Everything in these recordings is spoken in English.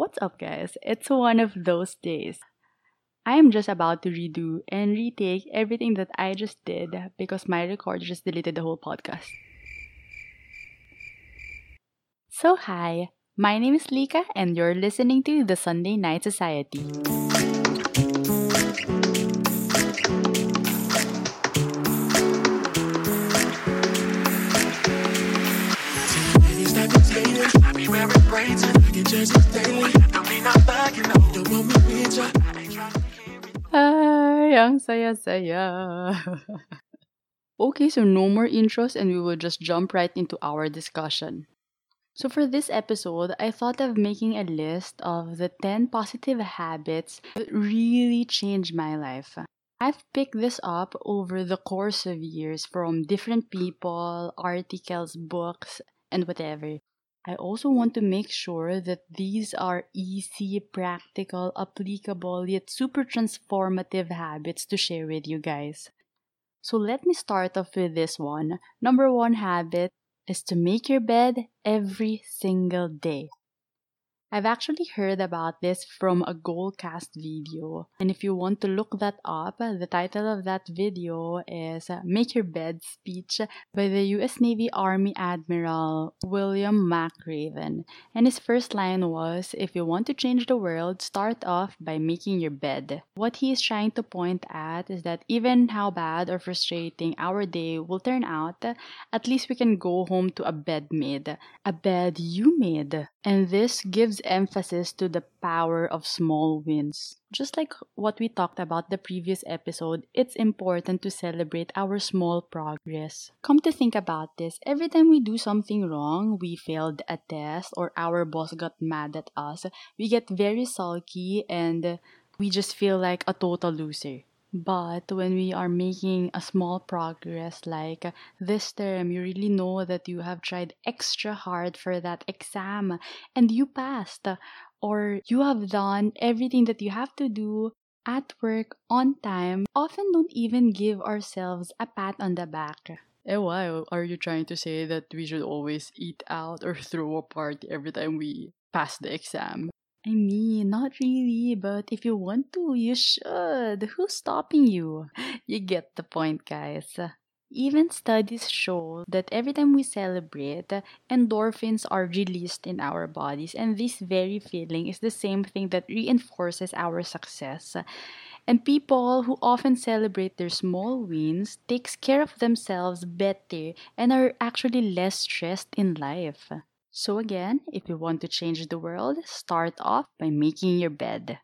What's up, guys? It's one of those days. I am just about to redo and retake everything that I just did because my recorder just deleted the whole podcast. So, hi, my name is Licca, and you're listening to the Sunday Night Society. Ay, saya-saya. okay, so no more intros and we will just jump right into our discussion. So for this episode, I thought of making a list of the 10 positive habits that really changed my life. I've picked this up over the course of years from different people, articles, books, and whatever. I also want to make sure that these are easy, practical, applicable, yet super transformative habits to share with you guys. So let me start off with this one. Number one habit is to make your bed every single day. I've actually heard about this from a Goalcast video. And if you want to look that up, the title of that video is uh, Make Your Bed Speech by the US Navy Army Admiral William McRaven. And his first line was If you want to change the world, start off by making your bed. What he is trying to point at is that even how bad or frustrating our day will turn out, at least we can go home to a bed made. A bed you made. And this gives emphasis to the power of small wins. Just like what we talked about the previous episode, it's important to celebrate our small progress. Come to think about this, every time we do something wrong, we failed a test or our boss got mad at us, we get very sulky and we just feel like a total loser. But when we are making a small progress, like this term, you really know that you have tried extra hard for that exam and you passed, or you have done everything that you have to do at work on time, often don't even give ourselves a pat on the back. Eh, why? Are you trying to say that we should always eat out or throw a party every time we pass the exam? I mean, not really, but if you want to, you should. Who's stopping you? You get the point, guys. Even studies show that every time we celebrate, endorphins are released in our bodies, and this very feeling is the same thing that reinforces our success. And people who often celebrate their small wins takes care of themselves better and are actually less stressed in life. So, again, if you want to change the world, start off by making your bed.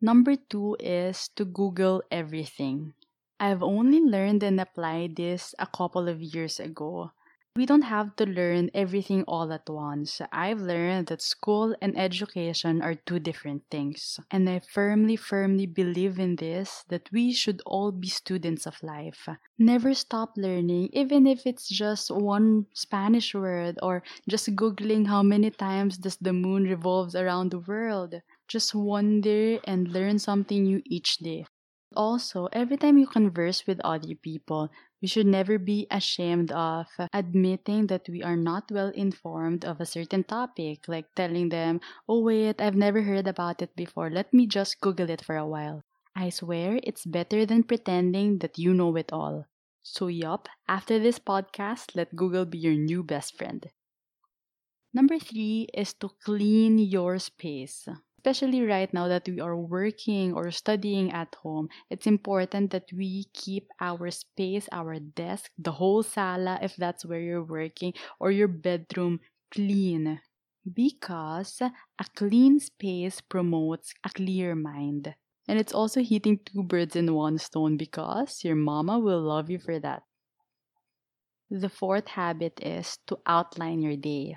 Number two is to Google everything. I've only learned and applied this a couple of years ago. We don't have to learn everything all at once. I've learned that school and education are two different things. And I firmly, firmly believe in this that we should all be students of life. Never stop learning, even if it's just one Spanish word or just Googling how many times does the moon revolves around the world. Just wonder and learn something new each day. Also, every time you converse with other people, we should never be ashamed of admitting that we are not well informed of a certain topic, like telling them, oh, wait, I've never heard about it before. Let me just Google it for a while. I swear it's better than pretending that you know it all. So, yup, after this podcast, let Google be your new best friend. Number three is to clean your space especially right now that we are working or studying at home, it's important that we keep our space, our desk, the whole sala, if that's where you're working, or your bedroom clean. Because a clean space promotes a clear mind. And it's also hitting two birds in one stone because your mama will love you for that. The fourth habit is to outline your day.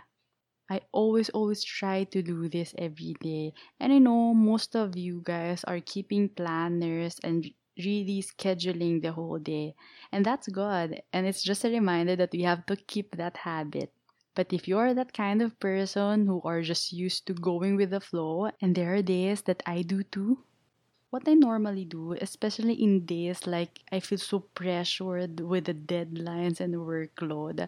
I always, always try to do this every day. And I know most of you guys are keeping planners and really scheduling the whole day. And that's good. And it's just a reminder that we have to keep that habit. But if you're that kind of person who are just used to going with the flow, and there are days that I do too, what I normally do, especially in days like I feel so pressured with the deadlines and workload,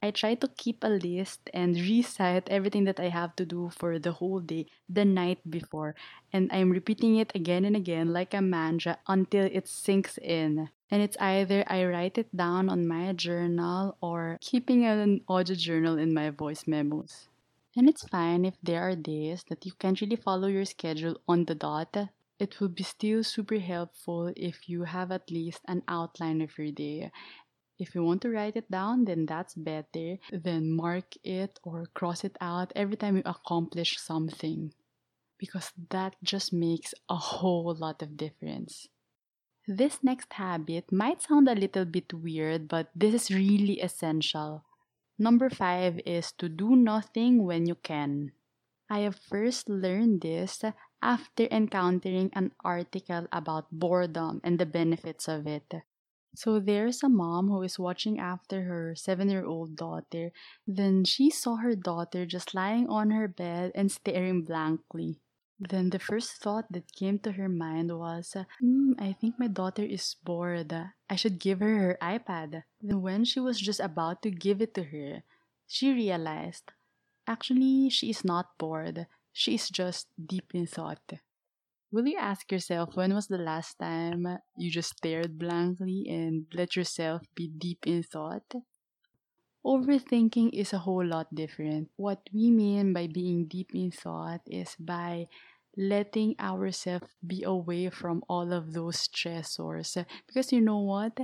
I try to keep a list and recite everything that I have to do for the whole day the night before. And I'm repeating it again and again like a mantra until it sinks in. And it's either I write it down on my journal or keeping an audio journal in my voice memos. And it's fine if there are days that you can't really follow your schedule on the dot. It will be still super helpful if you have at least an outline of your day. If you want to write it down, then that's better. Then mark it or cross it out every time you accomplish something. Because that just makes a whole lot of difference. This next habit might sound a little bit weird, but this is really essential. Number five is to do nothing when you can. I have first learned this after encountering an article about boredom and the benefits of it. So there's a mom who is watching after her seven year old daughter. Then she saw her daughter just lying on her bed and staring blankly. Then the first thought that came to her mind was, hmm, I think my daughter is bored. I should give her her iPad. Then when she was just about to give it to her, she realized, actually, she is not bored. She is just deep in thought. Will you ask yourself when was the last time you just stared blankly and let yourself be deep in thought? Overthinking is a whole lot different. What we mean by being deep in thought is by letting ourselves be away from all of those stressors. Because you know what?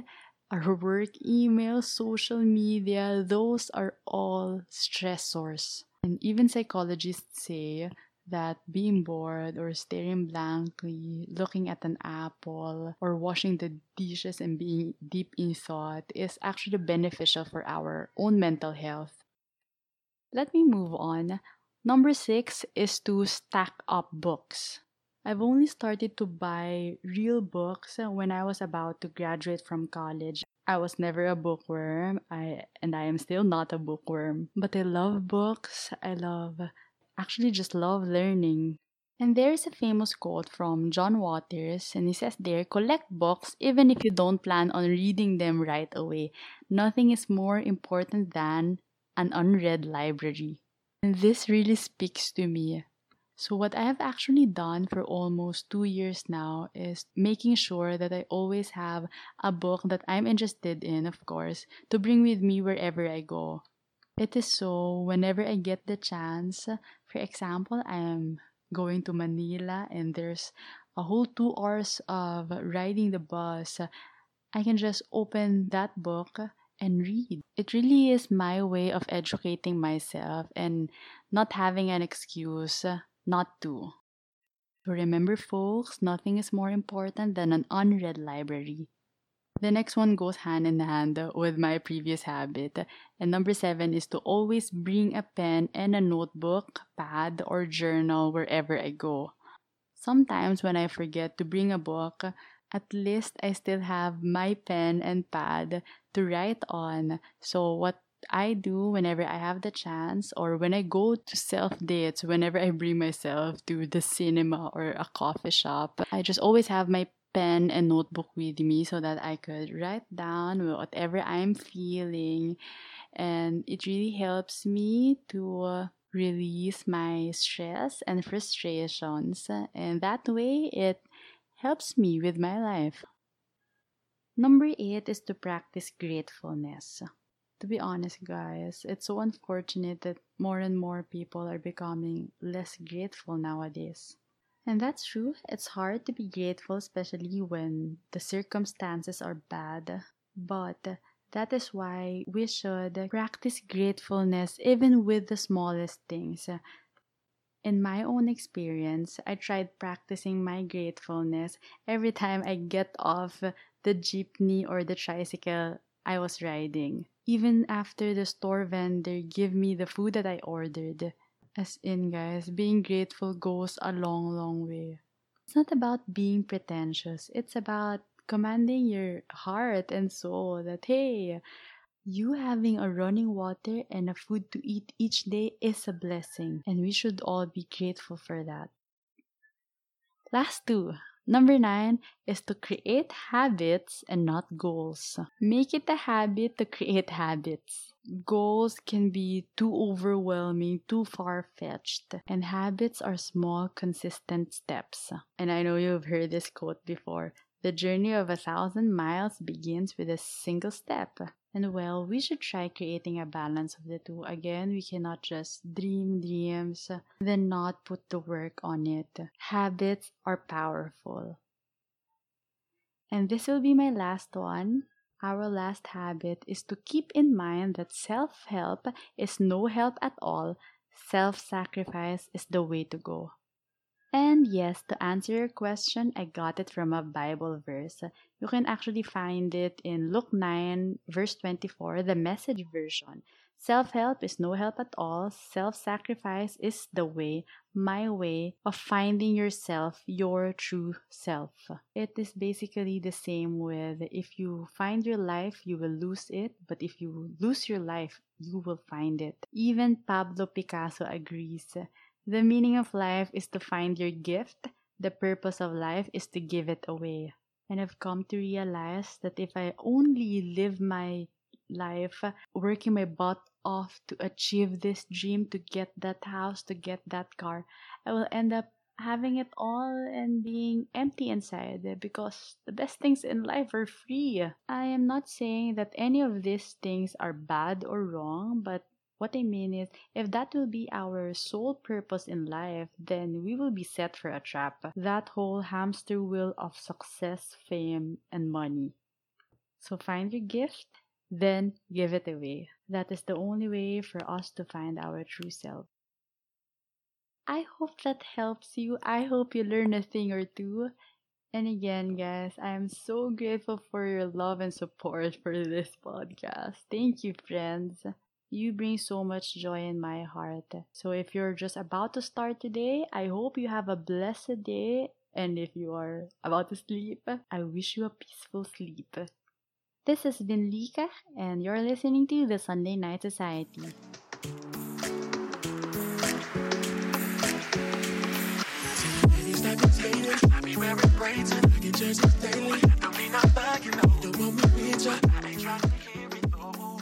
Our work email, social media, those are all stressors. And even psychologists say that being bored or staring blankly, looking at an apple, or washing the dishes and being deep in thought is actually beneficial for our own mental health. Let me move on. Number six is to stack up books. I've only started to buy real books when I was about to graduate from college. I was never a bookworm, I and I am still not a bookworm, but I love books. I love actually just love learning. And there's a famous quote from John Waters, and he says there collect books even if you don't plan on reading them right away. Nothing is more important than an unread library. And this really speaks to me. So, what I have actually done for almost two years now is making sure that I always have a book that I'm interested in, of course, to bring with me wherever I go. It is so whenever I get the chance, for example, I am going to Manila and there's a whole two hours of riding the bus, I can just open that book and read. It really is my way of educating myself and not having an excuse not to. Remember, folks, nothing is more important than an unread library. The next one goes hand in hand with my previous habit. And number seven is to always bring a pen and a notebook, pad, or journal wherever I go. Sometimes when I forget to bring a book, at least I still have my pen and pad to write on. So, what I do whenever I have the chance, or when I go to self dates, whenever I bring myself to the cinema or a coffee shop, I just always have my pen and notebook with me so that I could write down whatever I'm feeling. And it really helps me to release my stress and frustrations. And that way, it helps me with my life. Number eight is to practice gratefulness. To be honest, guys, it's so unfortunate that more and more people are becoming less grateful nowadays. And that's true. It's hard to be grateful, especially when the circumstances are bad. But that is why we should practice gratefulness even with the smallest things. In my own experience, I tried practicing my gratefulness every time I get off the jeepney or the tricycle I was riding. Even after the store vendor gave me the food that I ordered, as in, guys, being grateful goes a long, long way. It's not about being pretentious, it's about commanding your heart and soul that, hey, you having a running water and a food to eat each day is a blessing, and we should all be grateful for that. Last two. Number nine is to create habits and not goals. Make it a habit to create habits. Goals can be too overwhelming, too far fetched, and habits are small, consistent steps. And I know you've heard this quote before the journey of a thousand miles begins with a single step. And well, we should try creating a balance of the two. Again, we cannot just dream dreams, then not put the work on it. Habits are powerful. And this will be my last one. Our last habit is to keep in mind that self help is no help at all. Self sacrifice is the way to go. And yes, to answer your question, I got it from a Bible verse. You can actually find it in Luke 9, verse 24, the message version. Self help is no help at all. Self sacrifice is the way, my way of finding yourself, your true self. It is basically the same with if you find your life, you will lose it, but if you lose your life, you will find it. Even Pablo Picasso agrees the meaning of life is to find your gift. The purpose of life is to give it away. And I've come to realize that if I only live my life working my butt off to achieve this dream, to get that house, to get that car, I will end up having it all and being empty inside because the best things in life are free. I am not saying that any of these things are bad or wrong, but what I mean is, if that will be our sole purpose in life, then we will be set for a trap. That whole hamster wheel of success, fame, and money. So find your gift, then give it away. That is the only way for us to find our true self. I hope that helps you. I hope you learn a thing or two. And again, guys, I am so grateful for your love and support for this podcast. Thank you, friends. You bring so much joy in my heart. So if you're just about to start today, I hope you have a blessed day. And if you are about to sleep, I wish you a peaceful sleep. This has been and you're listening to the Sunday Night Society. I